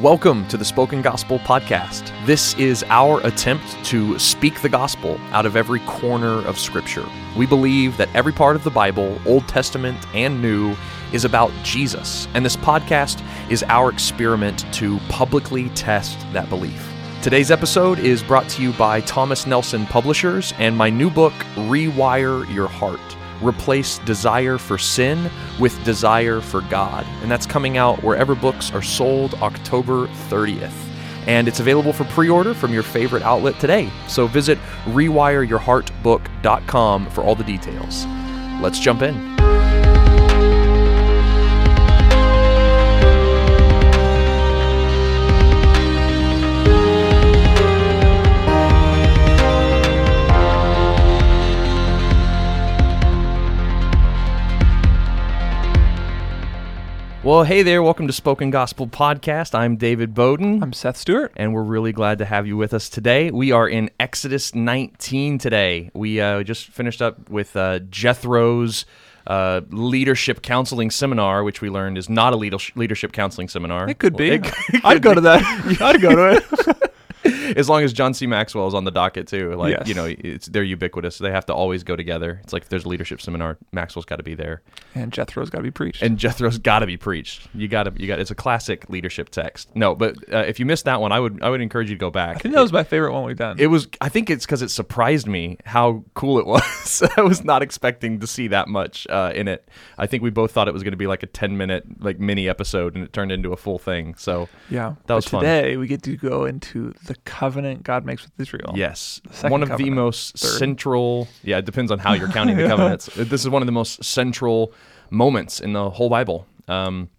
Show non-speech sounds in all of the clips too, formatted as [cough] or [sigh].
Welcome to the Spoken Gospel Podcast. This is our attempt to speak the gospel out of every corner of Scripture. We believe that every part of the Bible, Old Testament and New, is about Jesus, and this podcast is our experiment to publicly test that belief. Today's episode is brought to you by Thomas Nelson Publishers and my new book, Rewire Your Heart replace desire for sin with desire for God. And that's coming out wherever books are sold October 30th. And it's available for pre order from your favorite outlet today. So visit rewireyourheartbook.com for all the details. Let's jump in. Well, hey there. Welcome to Spoken Gospel Podcast. I'm David Bowden. I'm Seth Stewart. And we're really glad to have you with us today. We are in Exodus 19 today. We uh, just finished up with uh, Jethro's uh, leadership counseling seminar, which we learned is not a leadership counseling seminar. It could be. It, [laughs] it I'd go to that. [laughs] I'd go to it. [laughs] [laughs] as long as John C. Maxwell is on the docket too. Like yes. you know, it's they're ubiquitous. They have to always go together. It's like if there's a leadership seminar, Maxwell's got to be there, and Jethro's got to be preached. And Jethro's got to be preached. You got to you got. It's a classic leadership text. No, but uh, if you missed that one, I would I would encourage you to go back. I think that was my favorite one we've done. It was. I think it's because it surprised me how cool it [laughs] was. [laughs] I was not expecting to see that much uh, in it. I think we both thought it was going to be like a ten minute like mini episode, and it turned into a full thing. So yeah, that was fun. Today we get to go into the covenant God makes with Israel. Yes, one of covenant, the most third. central. Yeah, it depends on how you're counting the [laughs] covenants. This is one of the most central moments in the whole Bible. Um,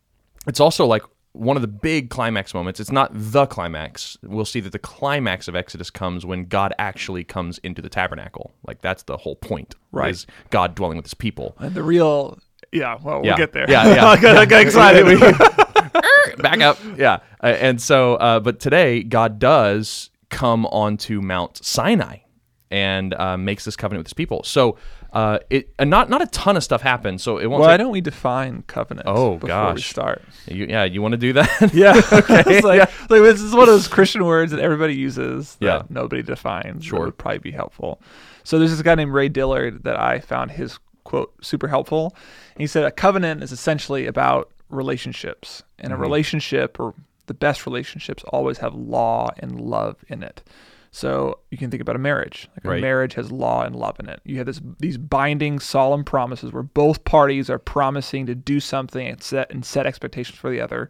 it's also like one of the big climax moments. It's not the climax. We'll see that the climax of Exodus comes when God actually comes into the tabernacle. Like that's the whole point. Right. Is God dwelling with his people. And the real yeah, well, we'll get there. Yeah, yeah. I, got, I got excited. [laughs] [laughs] Back up. Yeah. Uh, and so, uh, but today, God does come onto Mount Sinai and uh, makes this covenant with his people. So uh, it uh, not not a ton of stuff happens. So it won't. Why don't we define covenant? Oh before gosh, we start. You, yeah, you want to do that? [laughs] yeah. [laughs] okay. like, yeah. like this is one of those Christian words that everybody uses. That yeah. Nobody defines. Sure. That would probably be helpful. So there's this guy named Ray Dillard that I found his quote super helpful. And he said a covenant is essentially about relationships, and mm-hmm. a relationship or the best relationships always have law and love in it. So you can think about a marriage. Like right. a marriage has law and love in it. You have this these binding, solemn promises where both parties are promising to do something and set and set expectations for the other.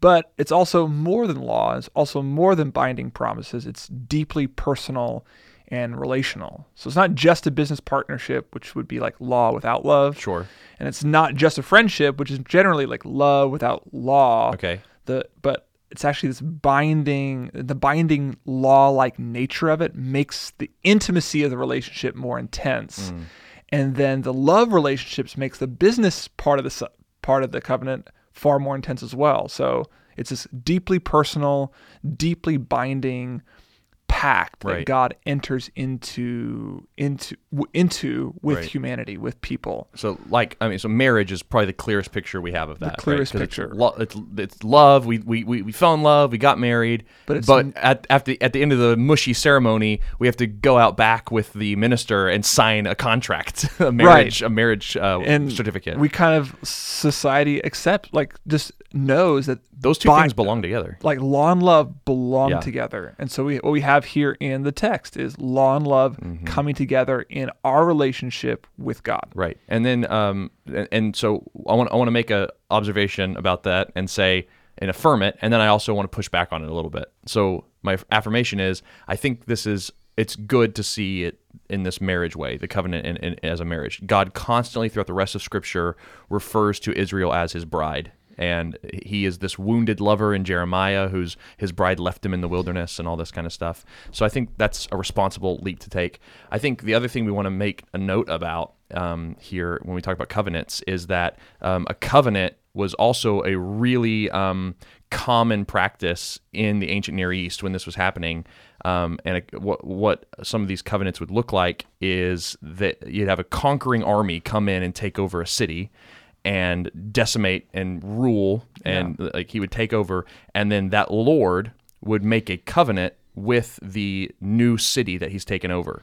But it's also more than law. It's also more than binding promises. It's deeply personal and relational. So it's not just a business partnership, which would be like law without love. Sure. And it's not just a friendship, which is generally like love without law. Okay the but it's actually this binding the binding law like nature of it makes the intimacy of the relationship more intense mm. and then the love relationships makes the business part of the part of the covenant far more intense as well so it's this deeply personal deeply binding pact that right. God enters into into into with right. humanity, with people. So, like, I mean, so marriage is probably the clearest picture we have of that. The clearest right? picture. It's, lo- it's, it's, love. We, we we we fell in love. We got married. But but at after at the end of the mushy ceremony, we have to go out back with the minister and sign a contract, [laughs] a marriage a marriage uh, and certificate. We kind of society accept like just knows that those two things belong together. Like law and love belong yeah. together. And so we what we have here in the text is law and love mm-hmm. coming together in our relationship with God. Right. And then um and, and so I want I want to make a observation about that and say and affirm it and then I also want to push back on it a little bit. So my affirmation is I think this is it's good to see it in this marriage way, the covenant in, in, as a marriage. God constantly throughout the rest of Scripture refers to Israel as his bride and he is this wounded lover in Jeremiah whose his bride left him in the wilderness and all this kind of stuff. So I think that's a responsible leap to take. I think the other thing we want to make a note about um, here when we talk about covenants is that um, a covenant was also a really um, common practice in the ancient Near East when this was happening. Um, and a, what, what some of these covenants would look like is that you'd have a conquering army come in and take over a city and decimate and rule, and like he would take over, and then that Lord would make a covenant with the new city that he's taken over.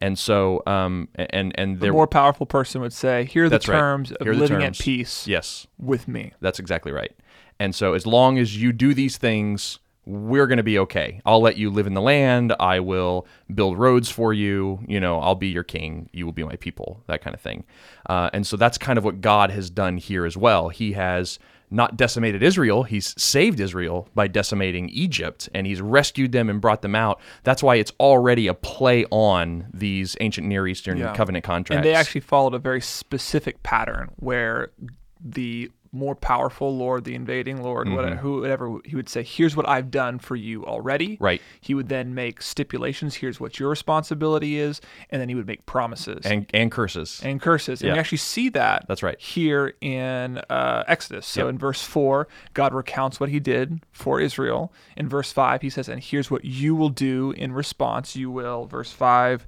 And so, um, and and The more powerful person would say, "Here are the That's right. terms of living terms. at peace yes, with me." that's exactly right. And so, as long as you do these things, we're going to be okay. I'll let you live in the land. I will build roads for you. You know, I'll be your king. You will be my people. That kind of thing. Uh, and so, that's kind of what God has done here as well. He has not decimated Israel. He's saved Israel by decimating Egypt, and he's rescued them and brought them out. That's why it's already a play on these ancient Near Eastern Yeah. covenant contracts. And they actually followed a very specific pattern where the more powerful lord, the invading lord, Mm-hmm. whatever, whoever, he would say, "Here's what I've done for you already." Right. He would then make stipulations. Here's what your responsibility is, and then he would make promises and and curses. and curses. And we actually see that. That's right. Here in uh, Exodus. So Yep. in verse four, God recounts what He did for Israel. In verse five, He says, "And here's what you will do in response. You will." Verse five.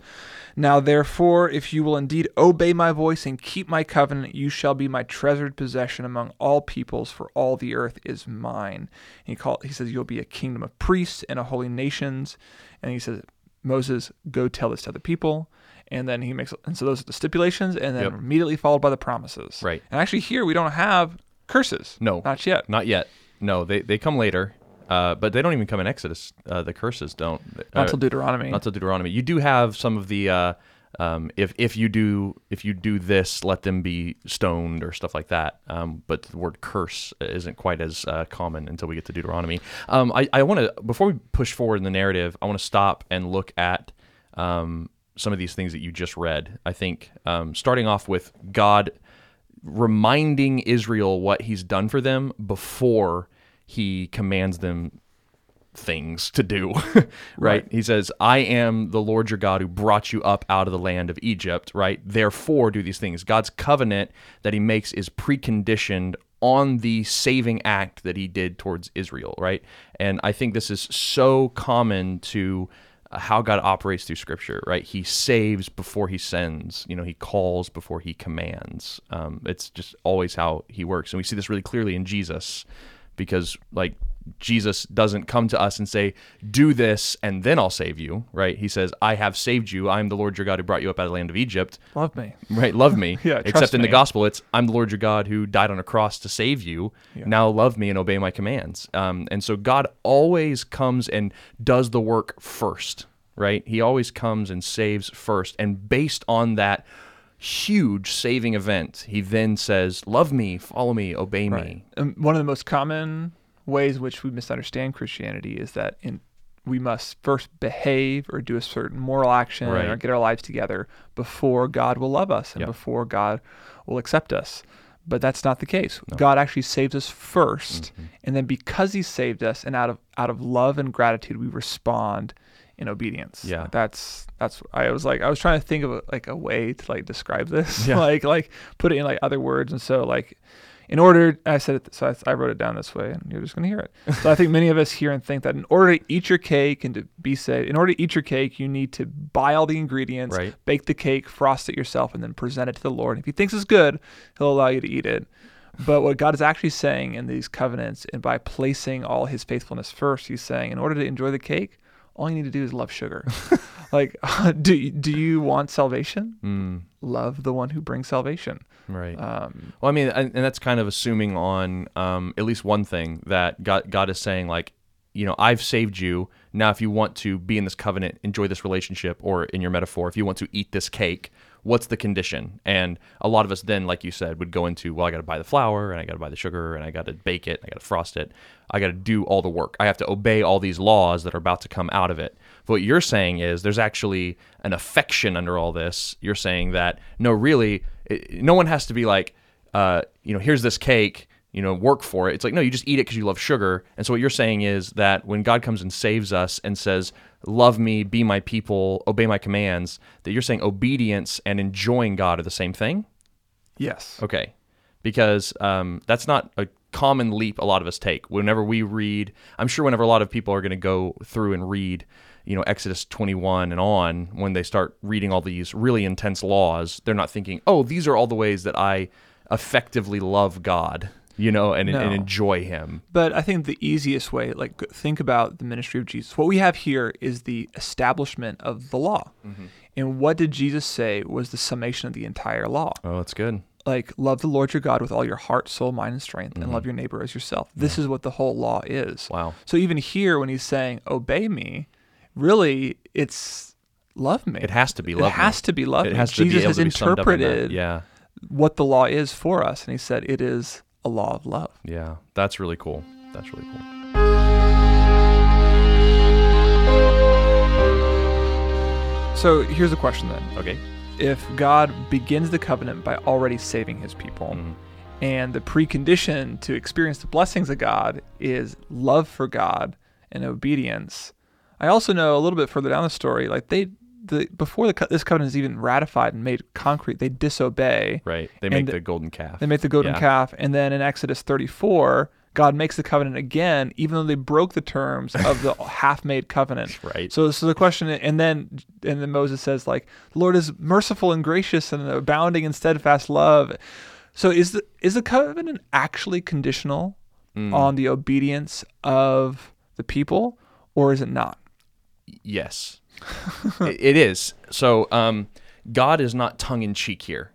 Now therefore, if you will indeed obey my voice and keep my covenant, you shall be my treasured possession among all peoples, for all the earth is mine. And he call, He says, "You'll be a kingdom of priests and a holy nations." And He says, "Moses, go tell this to the people." And then he makes, and so those are the stipulations, and then Yep. immediately followed by the promises. Right. And actually, here we don't have curses. No. not yet. Not yet. No, they they come later, uh, but they don't even come in Exodus. Uh, the curses don't. Not uh, till Deuteronomy. not till Deuteronomy. You do have some of the uh, um, if if you do if you do this, let them be stoned or stuff like that. Um, but the word curse isn't quite as uh, common until we get to Deuteronomy. Um, I I want to before we push forward in the narrative, I want to stop and look at um, some of these things that you just read. I think um, starting off with God reminding Israel what He's done for them before He commands them things to do, [laughs] right? Right. He says, I am the Lord your God who brought you up out of the land of Egypt, right? Therefore, do these things. God's covenant that he makes is preconditioned on the saving act that he did towards Israel, right? And I think this is so common to uh, how God operates through Scripture, right? He saves before he sends. You know, he calls before he commands. Um, it's just always how he works, and we see this really clearly in Jesus, because like Jesus doesn't come to us and say, "Do this, and then I'll save you." Right? He says, "I have saved you. I am the Lord your God who brought you up out of the land of Egypt." Love me. Right? Love me. [laughs] Yeah, Except in the gospel, it's I'm the Lord your God who died on a cross to save you. Now love me and obey my commands. Um, and so God always comes and does the work first. Right? He always comes and saves first, and based on that huge saving event, he then says, "Love me, follow me, obey me." And one of the most common ways in which we misunderstand Christianity is that in we must first behave or do a certain moral action or get our lives together before God will love us and Yep. before God will accept us. But that's not the case. God actually saves us 1st Mm-hmm. and then because he saved us and out of out of love and gratitude we respond in obedience. Yeah. That's that's I was like I was trying to think of a, like a way to like describe this. Yeah. [laughs] like like put it in like other words and so like in order I said it so I, I wrote it down this way and you're just going to hear it. so I think many of us hear and think that in order to eat your cake and to be saved, in order to eat your cake, you need to buy all the ingredients, Right. bake the cake, frost it yourself and then present it to the Lord. If he thinks it's good, he'll allow you to eat it. But what God is actually saying in these covenants and by placing all his faithfulness first, he's saying in order to enjoy the cake, all you need to do is love sugar. [laughs] like [laughs] do do you want salvation? Mm, Love the one who brings salvation. right. Um, Well, I mean, and, and that's kind of assuming on um, at least one thing that God, God is saying, like, you know, I've saved you. Now, if you want to be in this covenant, enjoy this relationship, or in your metaphor, if you want to eat this cake, what's the condition? And a lot of us then, like you said, would go into, well, I got to buy the flour, and I got to buy the sugar, and I got to bake it, I got to frost it, I got to do all the work. I have to obey all these laws that are about to come out of it. But what you're saying is there's actually an affection under all this. You're saying that no, really, it, no one has to be like, uh, you know, here's this cake, you know, work for it. It's like, no, you just eat it because you love sugar. And so what you're saying is that when God comes and saves us and says, love me, be my people, obey my commands, that you're saying obedience and enjoying God are the same thing? yes. Okay. Because um, that's not a common leap a lot of us take. Whenever we read, I'm sure whenever a lot of people are going to go through and read, you know, Exodus 21 and on, when they start reading all these really intense laws, they're not thinking, oh, these are all the ways that I effectively love God, you know, and, and enjoy Him. But I think the easiest way, like think about the ministry of Jesus. What we have here is the establishment of the law. Mm-hmm. And what did Jesus say was the summation of the entire law? Oh, that's good. Like love the Lord your God with all your heart, soul, mind, and strength, and Mm-hmm. love your neighbor as yourself. This is what the whole law is. Wow. So even here, when he's saying "obey me," really, it's love me. It has to be love. It has to be love It has to be Jesus has summed in interpreted Yeah, what the law is for us, and he said it is a law of love. yeah. That's really cool. That's really cool. So here's the question then. Okay. if God begins the covenant by already saving his people, Mm-hmm. and the precondition to experience the blessings of God is love for God and obedience, I also know a little bit further down the story, like they, the before the this covenant is even ratified and made concrete, they disobey. Right. They make the- golden calf. They make the golden Yeah. calf, and then in Exodus 34, God makes the covenant again, even though they broke the terms of the [laughs] half-made covenant. Right. So, so the question, and then, and then Moses says, like, the Lord is merciful and gracious and abounding in steadfast love. So, is the is the covenant actually conditional Mm. on the obedience of the people, or is it not? Yes, it, it is. So um, God is not tongue in cheek here.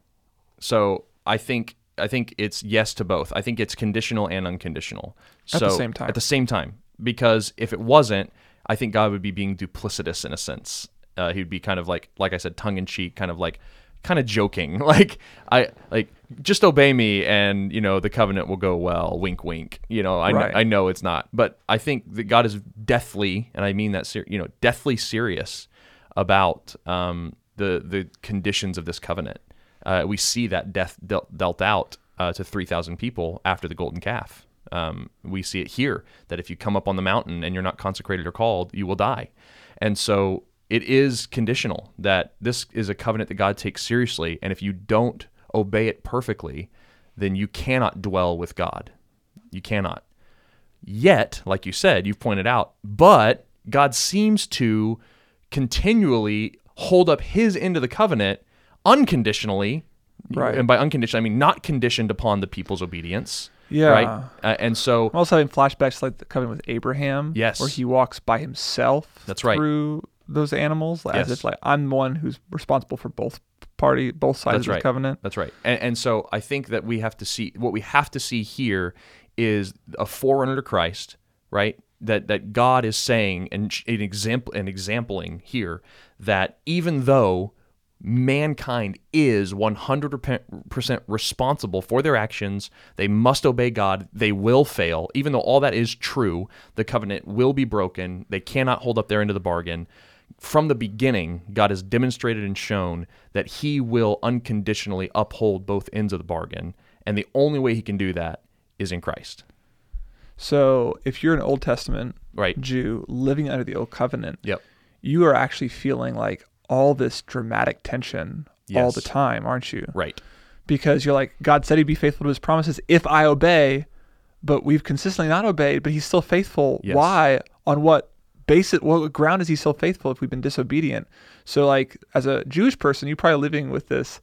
So I think I think it's yes to both. I think it's conditional and unconditional. At so the same time. At the same time, because if it wasn't, I think God would be being duplicitous in a sense. Uh, he'd be kind of like, like I said, tongue in cheek, kind of like, kind of joking, [laughs] like I like just obey me, and you know the covenant will go well. Wink, wink. You know, I Right. know, I know it's not, but I think that God is deathly, and I mean that, ser- you know, deathly serious about um, the the conditions of this covenant. Uh, we see that death dealt, dealt out uh, to three thousand people after the golden calf. Um, we see it here that if you come up on the mountain and you're not consecrated or called, you will die. And so it is conditional that this is a covenant that God takes seriously, and if you don't obey it perfectly, then you cannot dwell with God. You cannot. Yet, like you said, you've pointed out, but God seems to continually hold up his end of the covenant unconditionally. Right. And by unconditional, I mean not conditioned upon the people's obedience. Yeah. Right. Uh, and so, I'm also having flashbacks like the covenant with Abraham. Yes. Where he walks by himself. That's right. Through those animals, as Yes. if like I'm the one who's responsible for both party, both sides That's of the right. covenant. That's right. And, and so I think that we have to see what we have to see here is a forerunner to Christ, right? That that God is saying and an example and exampling here that even though mankind is 100% responsible for their actions. They must obey God. They will fail. Even though all that is true, the covenant will be broken. They cannot hold up their end of the bargain. From the beginning, God has demonstrated and shown that He will unconditionally uphold both ends of the bargain. And the only way He can do that is in Christ. So if you're an Old Testament Right. Jew living under the Old Covenant, Yep. you are actually feeling like all this dramatic tension all the time, aren't you? Right. Because you're like, God said he'd be faithful to his promises if I obey, but we've consistently not obeyed, but he's still faithful. Yes. Why? On what basis? What ground is he still faithful if we've been disobedient? So, like, as a Jewish person, you're probably living with this.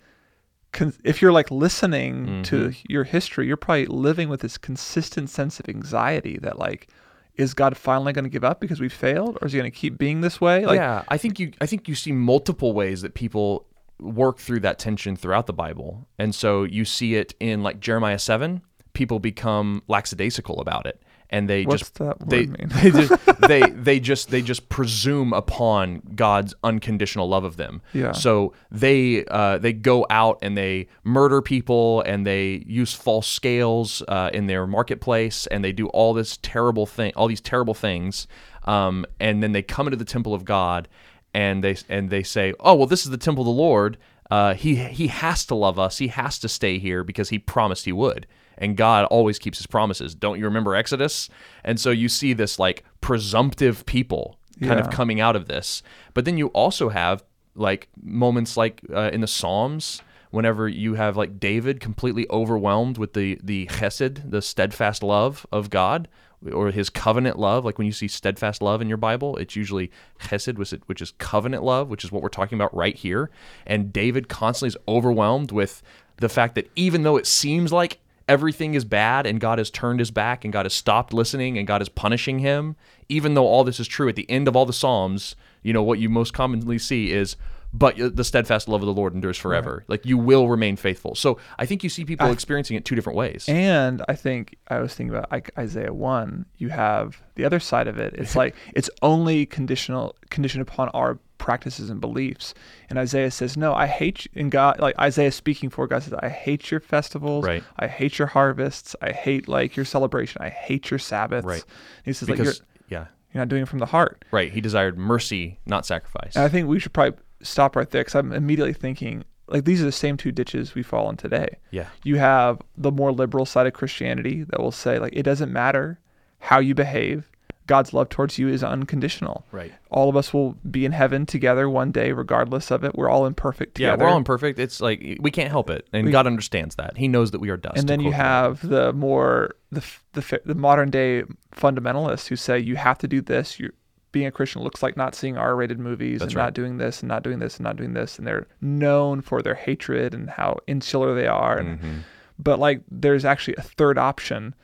If you're like listening to Mm-hmm. your history, you're probably living with this consistent sense of anxiety that, like, is God finally going to give up because we failed, or is He going to keep being this way? Like, yeah, I think you I think you see multiple ways that people work through that tension throughout the Bible. And so you see it in like Jeremiah 7, people become lackadaisical about it and they What's just that they, mean? [laughs] they just [laughs] they they just they just presume upon God's unconditional love of them. Yeah. So they uh, they go out and they murder people and they use false scales uh, in their marketplace and they do all this terrible thing, all these terrible things, um, and then they come into the temple of God and they and they say, oh well, this is the temple of the Lord. Uh, he he has to love us. He has to stay here because he promised he would. And God always keeps his promises. Don't you remember Exodus? And so you see this like presumptive people kind of coming out of this. But then you also have like moments like uh, in the Psalms whenever you have like David completely overwhelmed with the the chesed, the steadfast love of God. or his covenant love. Like when you see steadfast love in your Bible, it's usually chesed, which is covenant love, which is what we're talking about right here. And David constantly is overwhelmed with the fact that even though it seems like everything is bad and God has turned his back and God has stopped listening and God is punishing him, even though all this is true, at the end of all the Psalms, you know, what you most commonly see is, but the steadfast love of the Lord endures forever. Right. Like you will remain faithful. So I think you see people I, experiencing it two different ways. And I think I was thinking about like Isaiah one. You have the other side of it. It's [laughs] like it's only conditional conditioned upon our practices and beliefs. And Isaiah says, "No, I hate." You. And God, like Isaiah speaking for God, says, "I hate your festivals. Right. I hate your harvests. I hate like your celebration. I hate your Sabbaths." Right. And he says, because, like, you're, yeah, you're not doing it from the heart. Right. He desired mercy, not sacrifice. And I think we should probably stop right there because I'm immediately thinking like these are the same two ditches we fall in today. Yeah. You have the more liberal side of Christianity that will say like it doesn't matter how you behave. God's love towards you is unconditional. Right. All of us will be in heaven together one day, regardless of it. We're all imperfect together. Yeah, we're all imperfect. It's like we can't help it, and we, God understands that. He knows that we are dust. And then you have the more the, the the modern day fundamentalists who say you have to do this. You being a Christian looks like not seeing R-rated movies That's and right. not doing this and not doing this and not doing this, and they're known for their hatred and how insular they are. And, mm-hmm. But like, there's actually a third option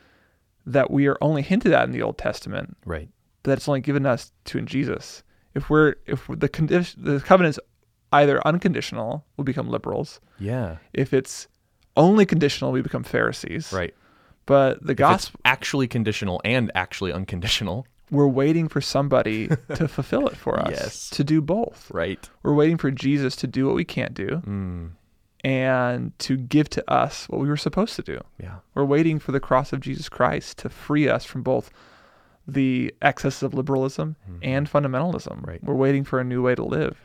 that we are only hinted at in the Old Testament, right? That's only given us to in Jesus. If we're if the condition the covenant is either unconditional, we become liberals. Yeah. If it's only conditional, we become Pharisees. Right. But the gospel actually conditional and actually unconditional we're waiting for somebody [laughs] to fulfill it for us. Yes. To do both. Right. We're waiting for Jesus to do what we can't do mm. and to give to us what we were supposed to do. Yeah. We're waiting for the cross of Jesus Christ to free us from both the excesses of liberalism mm-hmm. and fundamentalism. Right. We're waiting for a new way to live.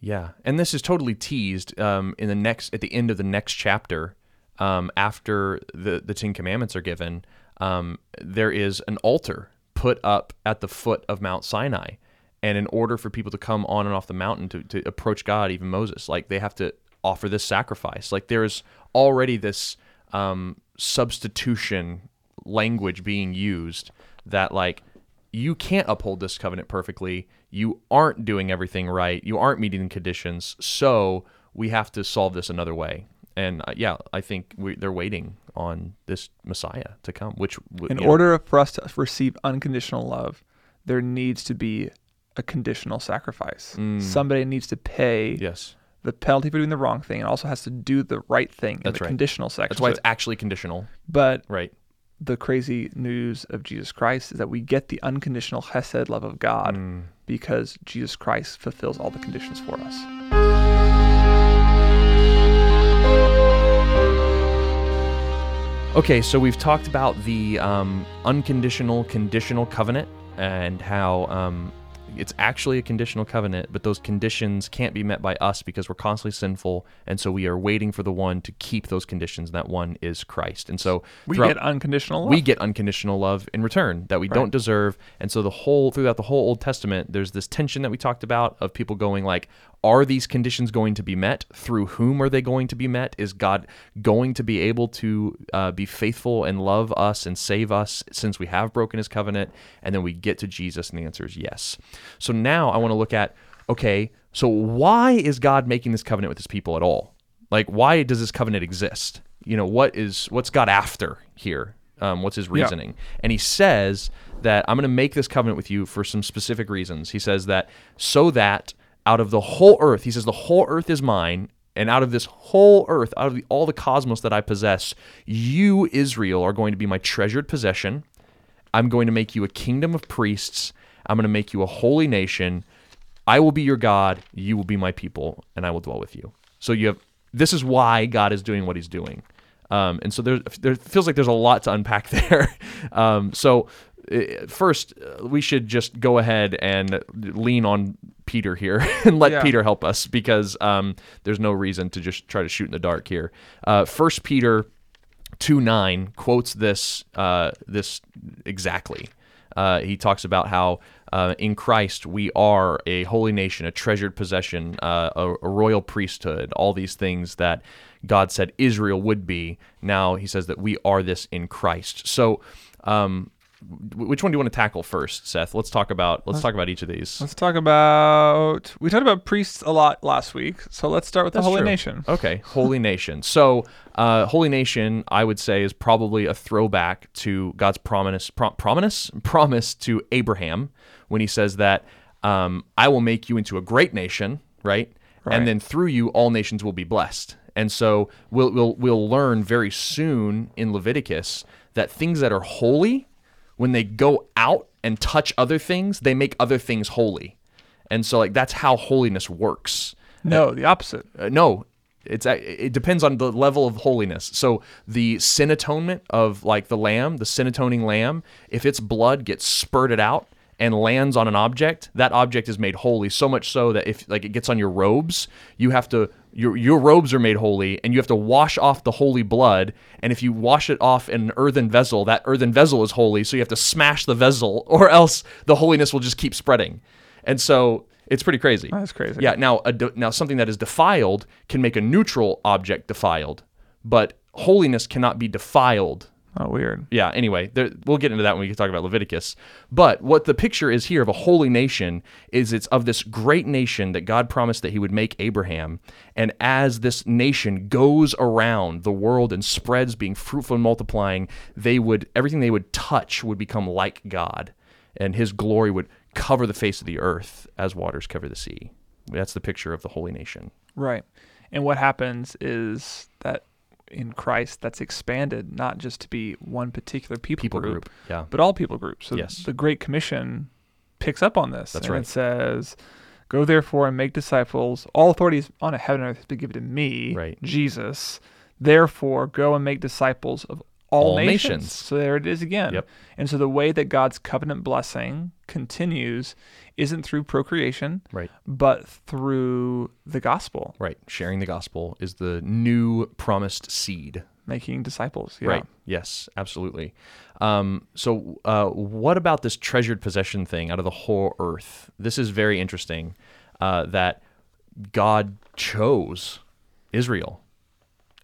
Yeah. And this is totally teased um, in the next at the end of the next chapter um, after the the 10 commandments are given. Um, there is an altar put up at the foot of Mount Sinai. And in order for people to come on and off the mountain to, to approach God, even Moses, like they have to offer this sacrifice. Like there's already this um, substitution language being used that like you can't uphold this covenant perfectly. You aren't doing everything right. You aren't meeting the conditions. So we have to solve this another way. And uh, yeah, I think we, they're waiting on this Messiah to come. Which, in order know, for us to receive unconditional love, there needs to be a conditional sacrifice. Mm. Somebody needs to pay. Yes. The penalty for doing the wrong thing, and also has to do the right thing in That's the right. conditional section. That's why it's actually conditional. But right. The crazy news of Jesus Christ is that we get the unconditional chesed love of God mm. because Jesus Christ fulfills all the conditions for us. Okay, so we've talked about the um, unconditional conditional covenant and how um, it's actually a conditional covenant, but those conditions can't be met by us because we're constantly sinful, and so we are waiting for the one to keep those conditions. And that one is Christ, and so we get unconditional. Love. We get unconditional love in return that we right. don't deserve, and so the whole throughout the whole Old Testament, there's this tension that we talked about of people going like, are these conditions going to be met? Through whom are they going to be met? Is God going to be able to uh, be faithful and love us and save us since we have broken his covenant? And then we get to Jesus, and the answer is yes. So now I want to look at okay, so why is God making this covenant with his people at all? Like, why does this covenant exist? You know, what is what's God after here? Um, what's his reasoning? Yeah. And he says that I'm going to make this covenant with you for some specific reasons. He says that so that out of the whole earth, he says, the whole earth is mine. And out of this whole earth, out of the, all the cosmos that I possess, you, Israel, are going to be my treasured possession. I'm going to make you a kingdom of priests. I'm going to make you a holy nation. I will be your God. You will be my people, and I will dwell with you. So you have this is why God is doing what He's doing. Um, and so there, there feels like there's a lot to unpack [laughs] there. um, so uh, first, we should just go ahead and lean on Peter here [laughs] and let yeah. Peter help us because um, there's no reason to just try to shoot in the dark here. Uh, First Peter two nine quotes this uh, this exactly. Uh, he talks about how uh, in Christ we are a holy nation, a treasured possession, uh, a, a, royal priesthood, all these things that God said Israel would be. Now he says that we are this in Christ. So um, which one do you want to tackle first, Seth? Let's talk about let's talk about each of these. Let's talk about. We talked about priests a lot last week, so let's start with That's the Holy true. Nation. Okay, Holy Nation. So, uh, Holy Nation, I would say, is probably a throwback to God's promise, pro- promise, promise to Abraham when He says that um, I will make you into a great nation, right? Right. And then through you, all nations will be blessed. And so we'll we'll we'll learn very soon in Leviticus that things that are holy, when they go out and touch other things, they make other things holy. And so like that's how holiness works. No, the opposite. Uh, no, it's a- it depends on the level of holiness. So the sin atonement of like the lamb, the sin atoning lamb, if its blood gets spurted out and lands on an object, that object is made holy. So much so that if like it gets on your robes, you have to your your robes are made holy, and you have to wash off the holy blood. And if you wash it off in an earthen vessel, that earthen vessel is holy. So you have to smash the vessel, [laughs] or else the holiness will just keep spreading. And so it's pretty crazy. That's crazy. Yeah. Now, a de- now something that is defiled can make a neutral object defiled, but holiness cannot be defiled. Oh, weird. Yeah. Anyway, there, we'll get into that when we talk about Leviticus. But what the picture is here of a holy nation is it's of this great nation that God promised that He would make Abraham, and as this nation goes around the world and spreads, being fruitful and multiplying, they would everything they would touch would become like God, and His glory would cover the face of the earth as waters cover the sea. That's the picture of the holy nation. Right. And what happens is that in Christ, that's expanded not just to be one particular people, People group, group. Yeah. but all people groups. So Yes. the Great Commission picks up on this. That's and right. It says, Go therefore and make disciples. All authorities on a heaven and earth has been given to me, Right. Jesus. Therefore, go and make disciples of all, All nations. nations. So there it is again. Yep. And so the way that God's covenant blessing continues isn't through procreation, Right. but through the gospel, Right. Sharing the gospel is the new promised seed. making disciples. Yeah. Right. Yes, absolutely. Um, so, uh, what about this treasured possession thing out of the whole earth? This is very interesting uh, that God chose Israel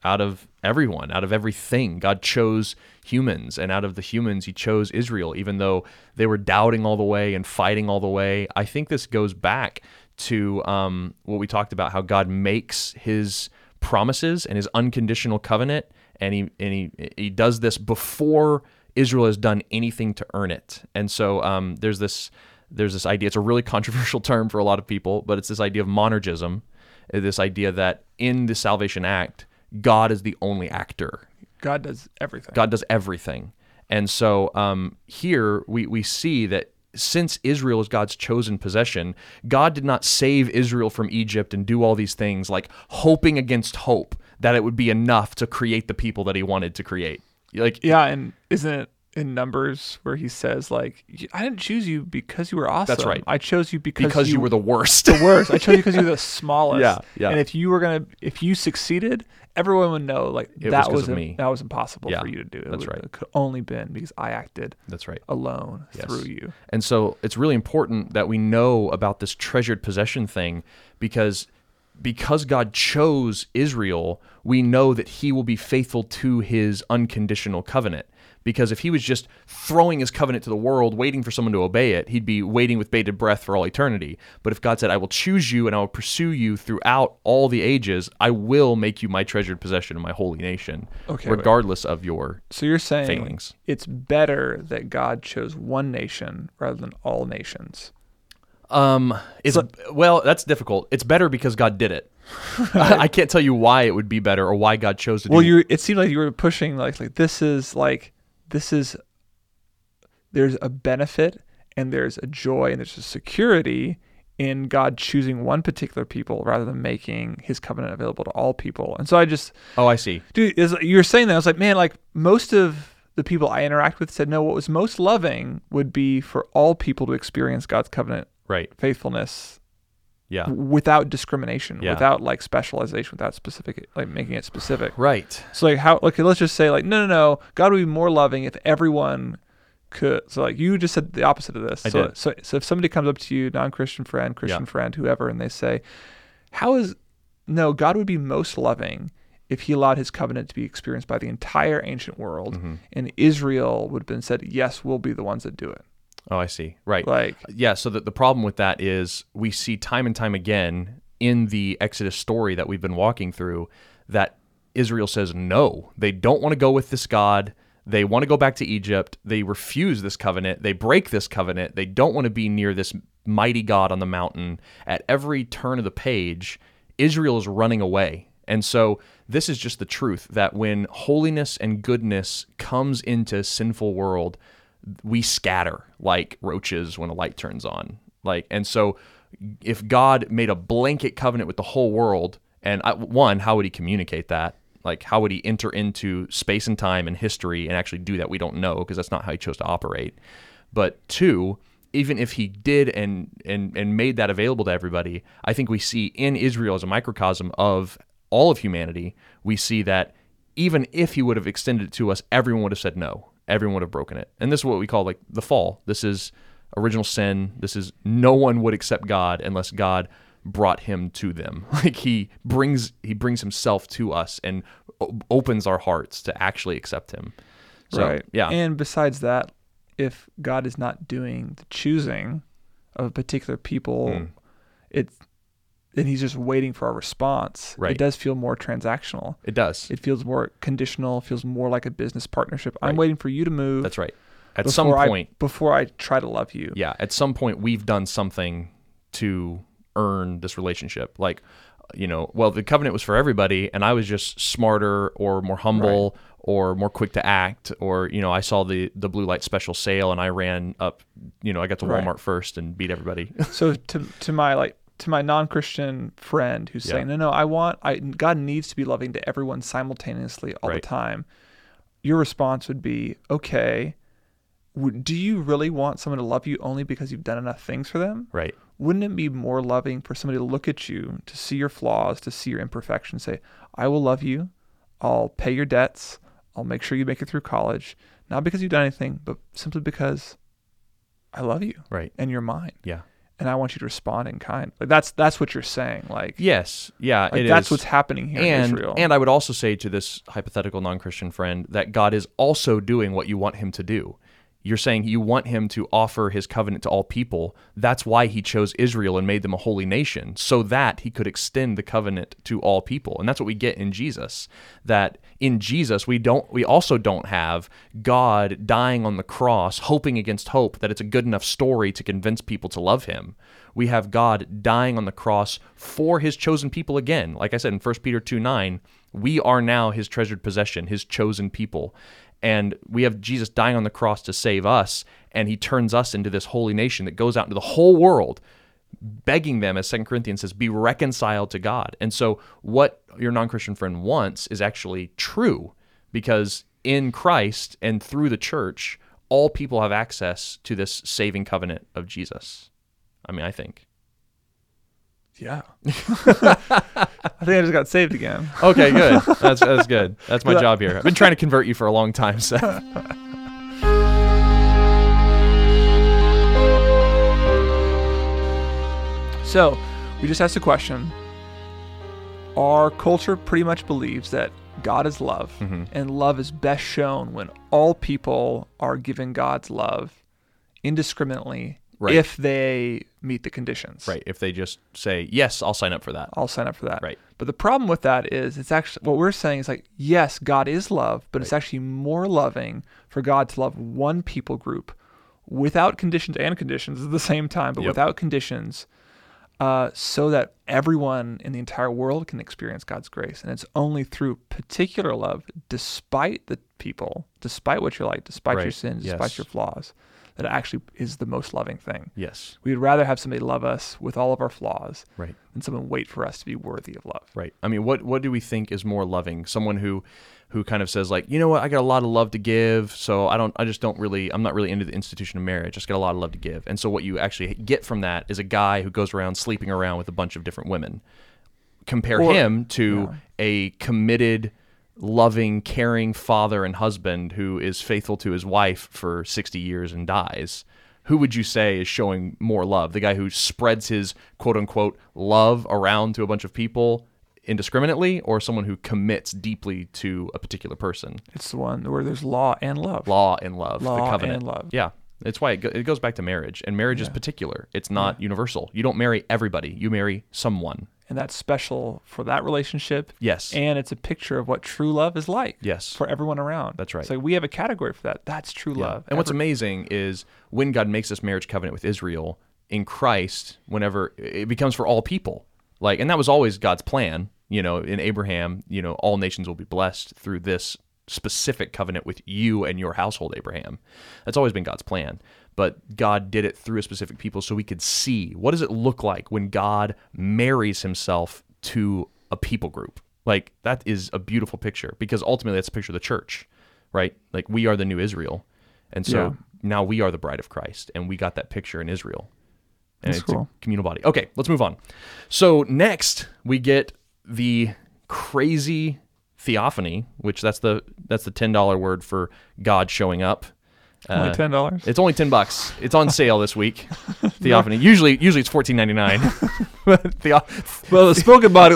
out of everyone, out of everything. God chose humans, and out of the humans, He chose Israel, even though they were doubting all the way and fighting all the way. I think this goes back to um, what we talked about how God makes His promises and His unconditional covenant, and He and He He does this before Israel has done anything to earn it. And so um, there's this there's this idea. It's a really [laughs] controversial term for a lot of people, but it's this idea of monergism, this idea that in the Salvation Act, God is the only actor. God does everything. God does everything. And so um, here we, we see that since Israel is God's chosen possession, God did not save Israel from Egypt and do all these things like hoping against hope that it would be enough to create the people that he wanted to create. Like Yeah, and isn't it in Numbers where he says like, "I didn't choose you because you were awesome. That's right. I chose you because because you, were the worst. the worst. I chose you because you were the [laughs] smallest. Yeah, yeah. And if you were gonna, if you succeeded, everyone would know like It was was of me. that was impossible Yeah, for you to do. It that's would- right. It could only been because I acted That's right. alone Yes. through you. And so it's really important that we know about this treasured possession thing because because God chose Israel, we know that he will be faithful to his unconditional covenant. Because if he was just throwing his covenant to the world, waiting for someone to obey it, he'd be waiting with bated breath for all eternity. But if God said, I will choose you and I will pursue you throughout all the ages, I will make you my treasured possession and my holy nation, Okay, wait. regardless of your. So you're saying Failings. it's better that God chose one nation rather than all nations. Um, it's well, that's difficult. It's better because God did it. [laughs] I, I can't tell you why it would be better or why God chose to Well, do. you it seemed like you were pushing like like this is like this is there's a benefit and there's a joy and there's a security in God choosing one particular people rather than making his covenant available to all people. And so I just oh, I see. dude is you were saying that I was like, man, like most of the people I interact with said no, what was most loving would be for all people to experience God's covenant Right. faithfulness Yeah. without discrimination, Yeah. without like specialization, without specific like making it specific. Right. So like how okay, let's just say like no no no, God would be more loving if everyone could so like you just said the opposite of this. I so, did. so so if somebody comes up to you, non Christian friend, Christian Yeah. friend, whoever, and they say, How is no, God would be most loving if he allowed his covenant to be experienced by the entire ancient world, Mm-hmm. and Israel would have been said, yes, we'll be the ones that do it. Oh, I see. Right. Like, Yeah, so the, the problem with that is we see time and time again in the Exodus story that we've been walking through that Israel says no. They don't want to go with this God. They want to go back to Egypt. They refuse this covenant. They break this covenant. They don't want to be near this mighty God on the mountain. At every turn of the page, Israel is running away. And so this is just the truth that when holiness and goodness comes into a sinful world, we scatter like roaches when a light turns on. Like, and so if God made a blanket covenant with the whole world, and I, one, how would he communicate that? Like, how would he enter into space and time and history and actually do that? We don't know because that's not how he chose to operate. But two, even if he did and and and made that available to everybody, I think we see in Israel as a microcosm of all of humanity, we see that even if he would have extended it to us, everyone would have said no. Everyone would have broken it. And this is what we call like the fall. This is original sin. This is no one would accept God unless God brought him to them. [laughs] Like he brings he brings himself to us and o- opens our hearts to actually accept him. So, right. Yeah. And besides that, if God is not doing the choosing of a particular people, Hmm. it's then he's just waiting for our response. Right. It does feel more transactional. it does. It feels more conditional. Feels more like a business partnership. I'm waiting for you to move. That's right. At some I- point, before I try to love you. yeah, at some point we've done something to earn this relationship. Like, you know, well, the covenant was for everybody, and I was just smarter or more humble or more quick to act, or you know, I saw the the blue light special sale and I ran up. You know, I got to Right. Walmart first and beat everybody. So to to my like to my non-Christian friend who's Yeah. saying, "No, no, I want I God needs to be loving to everyone simultaneously all Right. the time." Your response would be, "Okay, do you really want someone to love you only because you've done enough things for them? right. Wouldn't it be more loving for somebody to look at you, to see your flaws, to see your imperfections, say, "I will love you. I'll pay your debts. I'll make sure you make it through college, not because you've done anything, but simply because I love you Right. and you're mine." Yeah. And I want you to respond in kind. Like that's that's what you're saying. Like, Yes. Yeah. like that's is. what's happening here in Israel. and I would also say to this hypothetical non-Christian friend that God is also doing what you want him to do. You're saying you want him to offer his covenant to all people. That's why he chose Israel and made them a holy nation so that he could extend the covenant to all people. And that's what we get in Jesus. That in Jesus we don't we also don't have God dying on the cross hoping against hope that it's a good enough story to convince people to love him. We have God dying on the cross for his chosen people again. Like I said in 1 Peter 2 9, we are now his treasured possession, his chosen people. And we have Jesus dying on the cross to save us, and he turns us into this holy nation that goes out into the whole world, begging them, as Second Corinthians says, be reconciled to God. And so, what your non Christian friend wants is actually true because in Christ and through the church, all people have access to this saving covenant of Jesus. I mean, I think. Yeah, [laughs] I think I just got saved again. Okay, good. That's that's good. That's my job here. I've been trying to convert you for a long time, Seth. [laughs] So we just asked a question. Our culture pretty much believes that God is love, Mm-hmm. and love is best shown when all people are given God's love indiscriminately Right. if they meet the conditions. Right. If they just say, yes, I'll sign up for that. I'll sign up for that. Right. But the problem with that is it's actually what we're saying is like, yes, God is love, but it's actually more loving for God to love one people group without conditions and conditions at the same time, but Yep. without conditions, uh, so that everyone in the entire world can experience God's grace. And it's only through particular love, despite the people, despite what you're like, despite your Right. sins, Yes. despite your flaws, that actually is the most loving thing. Yes. We'd rather have somebody love us with all of our flaws Right. than someone wait for us to be worthy of love. Right. I mean, what what do we think is more loving? Someone who who kind of says like, you know what, I got a lot of love to give, so I don't I just don't really I'm not really into the institution of marriage. I just got a lot of love to give. And so what you actually get from that is a guy who goes around sleeping around with a bunch of different women. Compare Or- him to yeah. a committed loving, caring father and husband who is faithful to his wife for 60 years and dies. Who would you say is showing more love? The guy who spreads his quote unquote love around to a bunch of people indiscriminately or someone who commits deeply to a particular person. It's the one where there's law and love. Law and love, the covenant. and love. Yeah. It's why it, go- it goes back to marriage, and marriage is particular. It's not universal. You don't marry everybody. You marry someone. And that's special for that relationship. Yes. And it's a picture of what true love is like. Yes. For everyone around. That's right. So we have a category for that. That's true Yeah. love. And what's amazing is when God makes this marriage covenant with Israel in Christ, whenever it becomes for all people. Like, and that was always God's plan. You know, in Abraham, you know, all nations will be blessed through this specific covenant with you and your household, Abraham. That's always been God's plan. But God did it through a specific people so we could see what does it look like when God marries himself to a people group. Like that is a beautiful picture because ultimately that's a picture of the church, right? Like we are the new Israel. And so Yeah. now we are the bride of Christ and we got that picture in Israel. And That's it's cool. a communal body. Okay, let's move on. So next we get the crazy theophany, which that's the that's the ten dollar word for God showing up. Only Uh, ten dollars. It's only ten bucks. It's on sale this week. [laughs] Theophany. Usually, usually it's fourteen ninety nine. [laughs] Theo- Well, the spoken [laughs] body.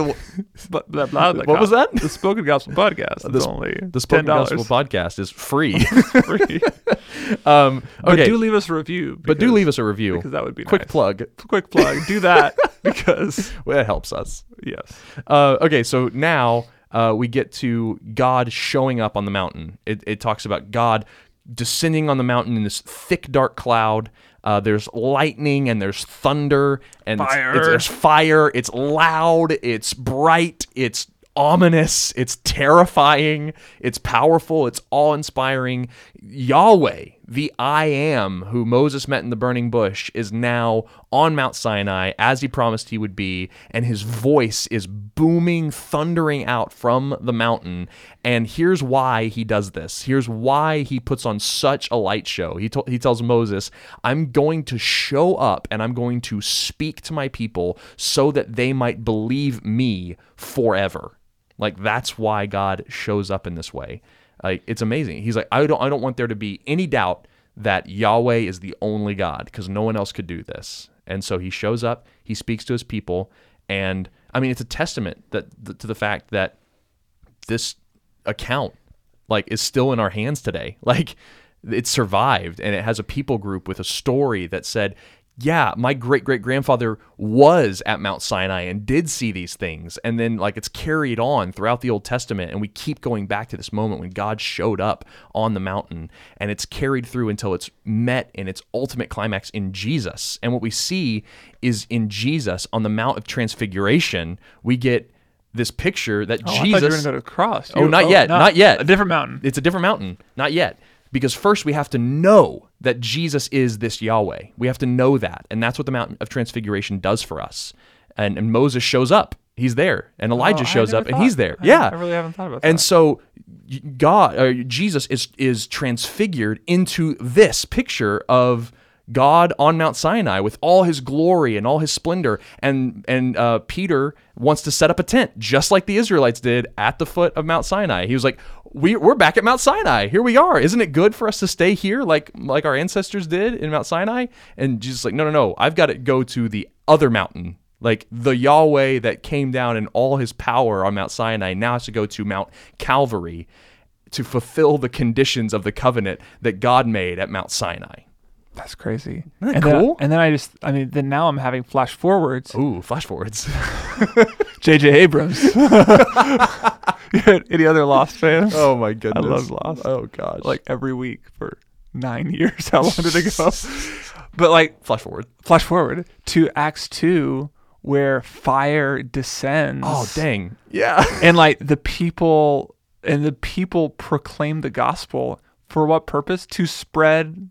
But blah, blah, blah, What was that? The spoken gospel podcast. It's The- only the Spoken ten dollars Gospel podcast is free. free. um, But okay, do leave us a review. but do leave us a review. because that would be Quick nice. plug. Quick plug. Do that because Well, that helps us. yes. Uh, okay, so now uh, we get to God showing up on the mountain. It, it talks about God descending on the mountain in this thick, dark cloud. Uh, there's lightning and there's thunder and it's- Fire. It's, there's fire. It's loud. It's bright. It's ominous. It's terrifying. It's powerful. It's awe inspiring. Yahweh, the I am who Moses met in the burning bush, is now on Mount Sinai as he promised he would be, and his voice is booming, thundering out from the mountain. And here's why he does this. Here's why he puts on such a light show. He, to- he tells Moses, I'm going to show up and I'm going to speak to my people so that they might believe me forever. Like that's why God shows up in this way. Like it's amazing. He's like, I don't I don't want there to be any doubt that Yahweh is the only God because no one else could do this. And so he shows up, he speaks to his people, and I mean it's a testament that to the fact that this account like is still in our hands today. [laughs] Like it survived and it has a people group with a story that said, yeah, my great great grandfather was at Mount Sinai and did see these things. And then like it's carried on throughout the Old Testament and we keep going back to this moment when God showed up on the mountain and it's carried through until it's met in its ultimate climax in Jesus. And what we see is in Jesus on the Mount of Transfiguration, we get this picture that Oh, I thought Jesus you were gonna go to the cross. Oh, You- not yet, not yet. A different mountain. it's a different mountain. Not yet. Because first we have to know that Jesus is this Yahweh. We have to know that. And that's what the Mountain of Transfiguration does for us. And, and Moses shows up. He's there. And Elijah Oh, shows up and he's there. I- yeah. I really haven't thought about that. And so God uh, Jesus is is transfigured into this picture of God on Mount Sinai with all his glory and all his splendor and and uh, Peter wants to set up a tent just like the Israelites did at the foot of Mount Sinai. He was like we, we're back at Mount Sinai. Here we are. Isn't it good for us to stay here like like our ancestors did in Mount Sinai? And Jesus like, no, no, no. I've got to go to the other mountain like the Yahweh that came down in all his power on Mount Sinai now has to go to Mount Calvary to fulfill the conditions of the covenant that God made at Mount Sinai. That's crazy. that and then- and then I just, I mean, then now I'm having flash forwards. Ooh, flash forwards. [laughs] [laughs] J.J. Abrams. [laughs] Any other Lost fans? oh my goodness. I love Lost. Oh gosh. Like every week for nine years. How long did it go? but like, flash forward. flash forward to Acts 2, where fire descends. Oh dang. Yeah. And like the people, and the people proclaim the gospel. For what purpose? To spread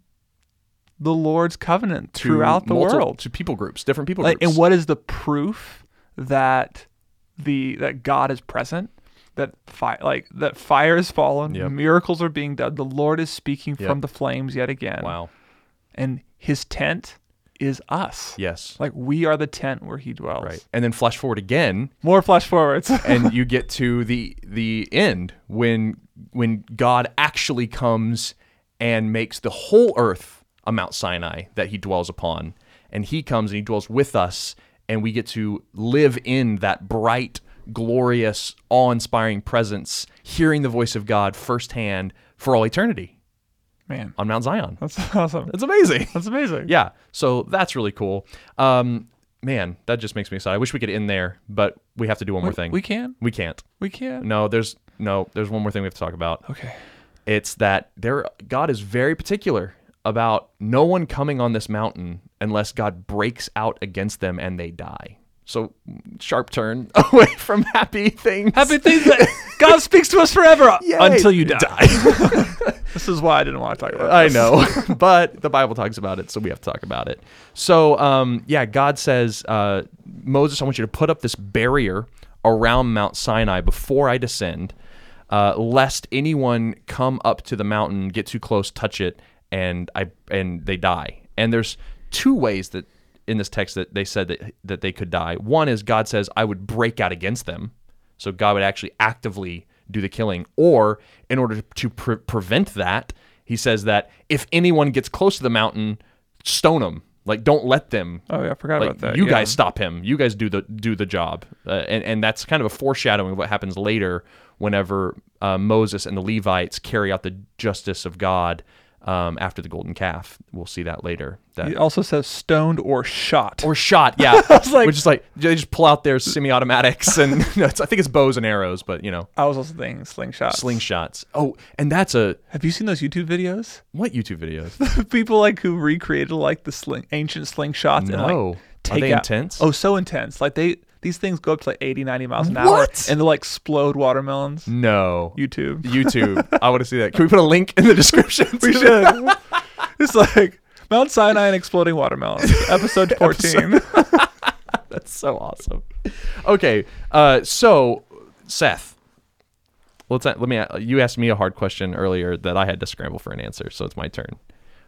the Lord's covenant To throughout the multi- world. To people groups, different people like, groups. and what is the proof that the that God is present? That fire, like that fire has fallen, Yep. miracles are being done. The Lord is speaking Yep. from the flames yet again. wow. And His tent is us. Yes. Like we are the tent where He dwells. Right. And then flash forward again More flash forwards. [laughs] and you get to the the end when when God actually comes and makes the whole earth a Mount Sinai that he dwells upon and he comes and he dwells with us and we get to live in that bright glorious, awe-inspiring presence, hearing the voice of God firsthand for all eternity Man, on Mount Zion. that's awesome. It's amazing. That's amazing. Yeah. So that's really cool. Um, man, that just makes me excited. I wish we could end there, but we have to do one more thing. We can. we can't. We can. No, there's no, there's one more thing we have to talk about. Okay. It's that there God is very particular about no one coming on this mountain unless God breaks out against them and they die. So sharp turn [laughs] away from happy things. Happy things that [laughs] God speaks to us forever Yay. until you die. [laughs] this is why I didn't want to talk about it. I know, but the Bible talks about it, so we have to talk about it. So, um, yeah, God says, uh, Moses, I want you to put up this barrier around Mount Sinai before I descend, uh, lest anyone come up to the mountain, get too close, touch it, and I and they die. And there's two ways that in this text that they said that that they could die. One is God says, I would break out against them. So God would actually actively do the killing. Or in order to pre- prevent that, he says that if anyone gets close to the mountain, stone them. Like don't let them. Oh yeah, I forgot Like about that. you yeah. guys stop him. You guys do the do the job. Uh, and and that's kind of a foreshadowing of what happens later whenever uh, Moses and the Levites carry out the justice of God um, after the golden calf. We'll see that later. That It also says stoned or shot. or shot, yeah. [laughs] like- Which is like they just pull out their semi-automatics and [laughs] no, it's, I think it's bows and arrows, but you know, I was also thinking slingshots. slingshots. Oh, and that's a Have you seen those YouTube videos? what YouTube videos? [laughs] People like who recreated like the sling, ancient slingshots and No. like Are take they out. intense? Oh, so intense. Like they these things go up to like 80, 90 miles an hour What? and they'll like explode watermelons. No. YouTube. [laughs] YouTube. I want to see that. Can we put a link in the description? We to should. [laughs] it's like Mount Sinai and exploding watermelons. [laughs] Episode 14. That's so awesome. Okay, uh, so Seth, let's let me. You asked me a hard question earlier that I had to scramble for an answer, so it's my turn.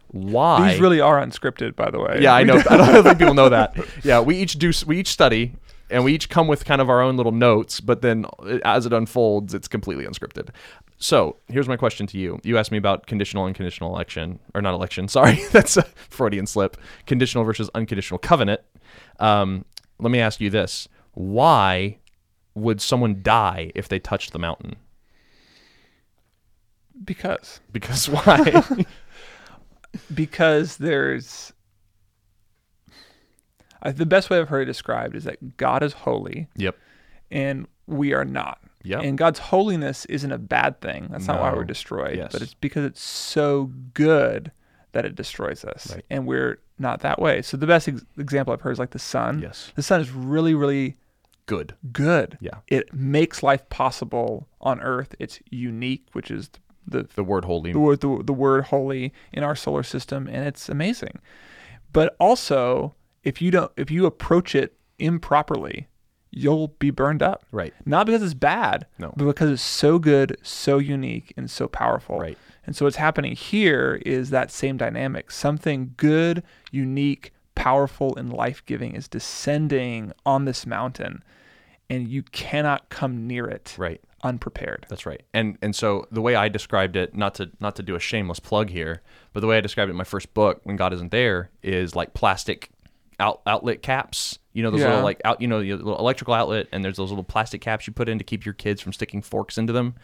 Why? These really are unscripted, by the way. yeah, I know. I don't think people know that. Yeah, we each do. We each study, and we each come with kind of our own little notes. But then, uh, as it unfolds, it's completely unscripted. So here's my question to you. You asked me about conditional and conditional election, or not election. [laughs] Sorry, that's a Freudian slip. Conditional versus unconditional covenant. Um, let me ask you this: Why would someone die if they touched the mountain? Because Because why? [laughs] because there's I, the best way I've heard it described is that God is holy yep. and we are not. Yep. And God's holiness isn't a bad thing. That's not why we're destroyed. Yes. But it's because it's so good that it destroys us. Right. And we're not that way. So the best ex- example I've heard is like the sun. Yes. The sun is really, really Good. good. Yeah. It makes life possible on Earth. It's unique, which is the The word holy. the word the, the word holy in our solar system and it's amazing but also if you don't if you approach it improperly you'll be burned up Right. not because it's bad No. but because it's so good so unique and so powerful Right. and so what's happening here is that same dynamic something good unique powerful and life-giving is descending on this mountain and you cannot come near it Right. unprepared That's right. And and so the way I described it, not to not to do a shameless plug here, but the way I described it in my first book, when God isn't there, is like plastic out, outlet caps. You know those Yeah. little like out you know your little electrical outlet, and there's those little plastic caps you put in to keep your kids from sticking forks into them.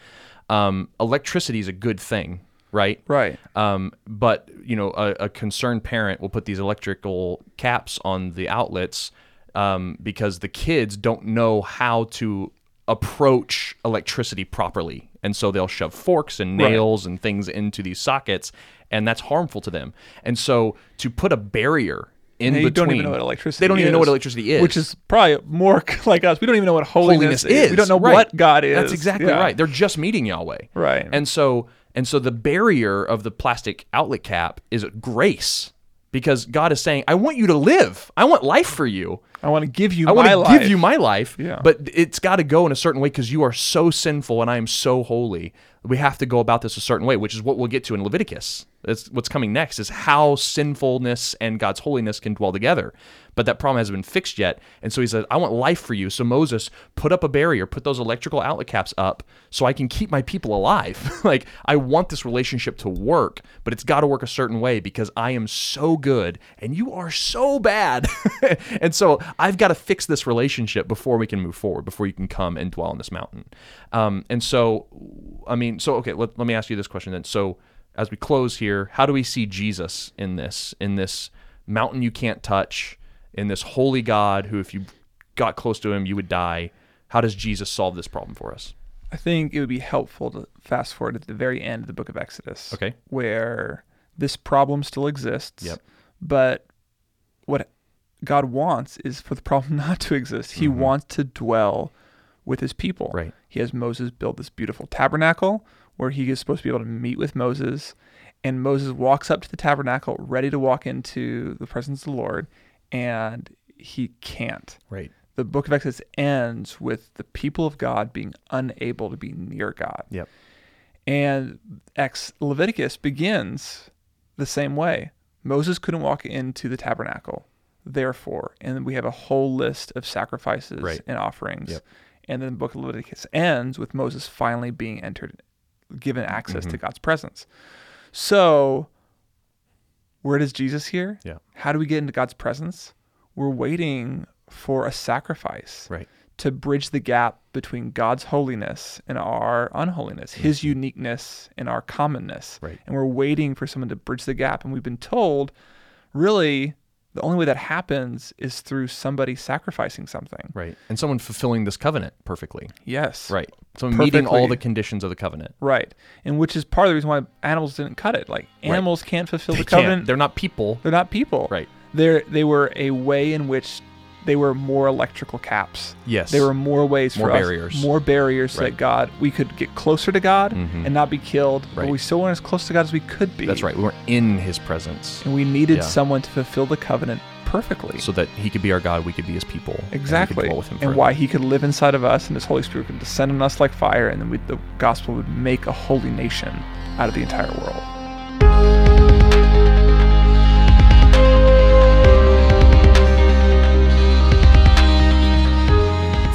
Um, electricity is a good thing, right? right Um, but you know, a, a concerned parent will put these electrical caps on the outlets um, because the kids don't know how to approach electricity properly, and so they'll shove forks and Right. nails and things into these sockets, and that's harmful to them. And so, to put a barrier in They between, don't even know what electricity They don't even know is, what electricity is, Which is probably more [laughs] like us. We don't even know what holiness, holiness is. We don't know Right. what God is. That's exactly Yeah. right. They're just meeting Yahweh. Right. And so and so the barrier of the plastic outlet cap is grace. Because God is saying, I want you to live. I want life for you. I want to give you my life. I want to give you my life. Yeah. But it's got to go in a certain way because you are so sinful and I am so holy. We have to go about this a certain way, which is what we'll get to in Leviticus. That's what's coming next is how sinfulness and God's holiness can dwell together. But that problem hasn't been fixed yet. And so he said, I want life for you. So Moses put up a barrier, put those electrical outlet caps up so I can keep my people alive. [laughs] like I want this relationship to work, but it's got to work a certain way because I am so good and you are so bad. [laughs] and so I've got to fix this relationship before we can move forward, before you can come and dwell on this mountain. Um, and so, I mean, so okay, let, let me ask you this question then. So, as we close here, how do we see Jesus in this, in this mountain you can't touch, in this holy God who, if you got close to him, you would die? How does Jesus solve this problem for us? I think it would be helpful to fast forward at the very end of the book of Exodus. Okay. Where this problem still exists. Yep. But what God wants is for the problem [laughs] not to exist. He Mhm. wants to dwell with his people. Right. He has Moses build this beautiful tabernacle where he is supposed to be able to meet with Moses. And Moses walks up to the tabernacle ready to walk into the presence of the Lord, and he can't. Right. The book of Exodus ends with the people of God being unable to be near God. Yep. And ex Leviticus begins the same way. Moses couldn't walk into the tabernacle, therefore, and we have a whole list of sacrifices Right. and offerings. Yep. And then the book of Leviticus ends with Moses finally being entered, given access to Mhm. God's presence. So, where does Jesus here? Yeah. How do we get into God's presence? We're waiting for a sacrifice Right. to bridge the gap between God's holiness and our unholiness, His uniqueness and our commonness. Right. And we're waiting for someone to bridge the gap. And we've been told, really, the only way that happens is through somebody sacrificing something. Right. And someone fulfilling this covenant perfectly. Yes. Right. So meeting all the conditions of the covenant. Right. And which is part of the reason why animals didn't cut it. Like animals can't fulfill They the covenant. can't. They're not people. They're not people. Right. They're they were a way in which they were more electrical caps. Yes. There were more ways More for us- barriers. more barriers Right. that God we could get closer to God Mhm. and not be killed, but we still weren't as close to God as we could be. That's right. We weren't in his presence. And we needed Yeah. someone to fulfill the covenant perfectly. So that he could be our God, we could be his people. and exactly. him And why he could live inside of us and his Holy Spirit could descend on us like fire and then we, the gospel would make a holy nation out of the entire world.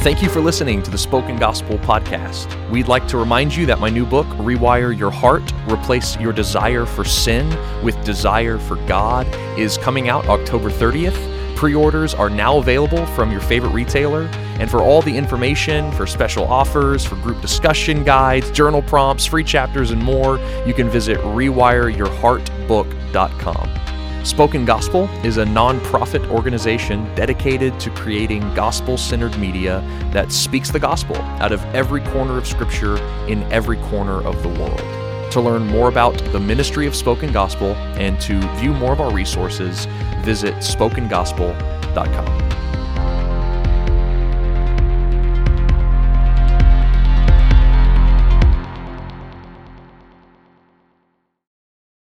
Thank you for listening to the Spoken Gospel podcast. We'd like to remind you that my new book, Rewire Your Heart Replace Your Desire for Sin with Desire for God, is coming out October 30th. Pre orders are now available from your favorite retailer. And for all the information, for special offers, for group discussion guides, journal prompts, free chapters, and more, you can visit rewireyourheartbook.com. Spoken Gospel is a nonprofit organization dedicated to creating gospel centered media that speaks the gospel out of every corner of Scripture in every corner of the world. To learn more about the ministry of Spoken Gospel and to view more of our resources, visit spokengospel.com.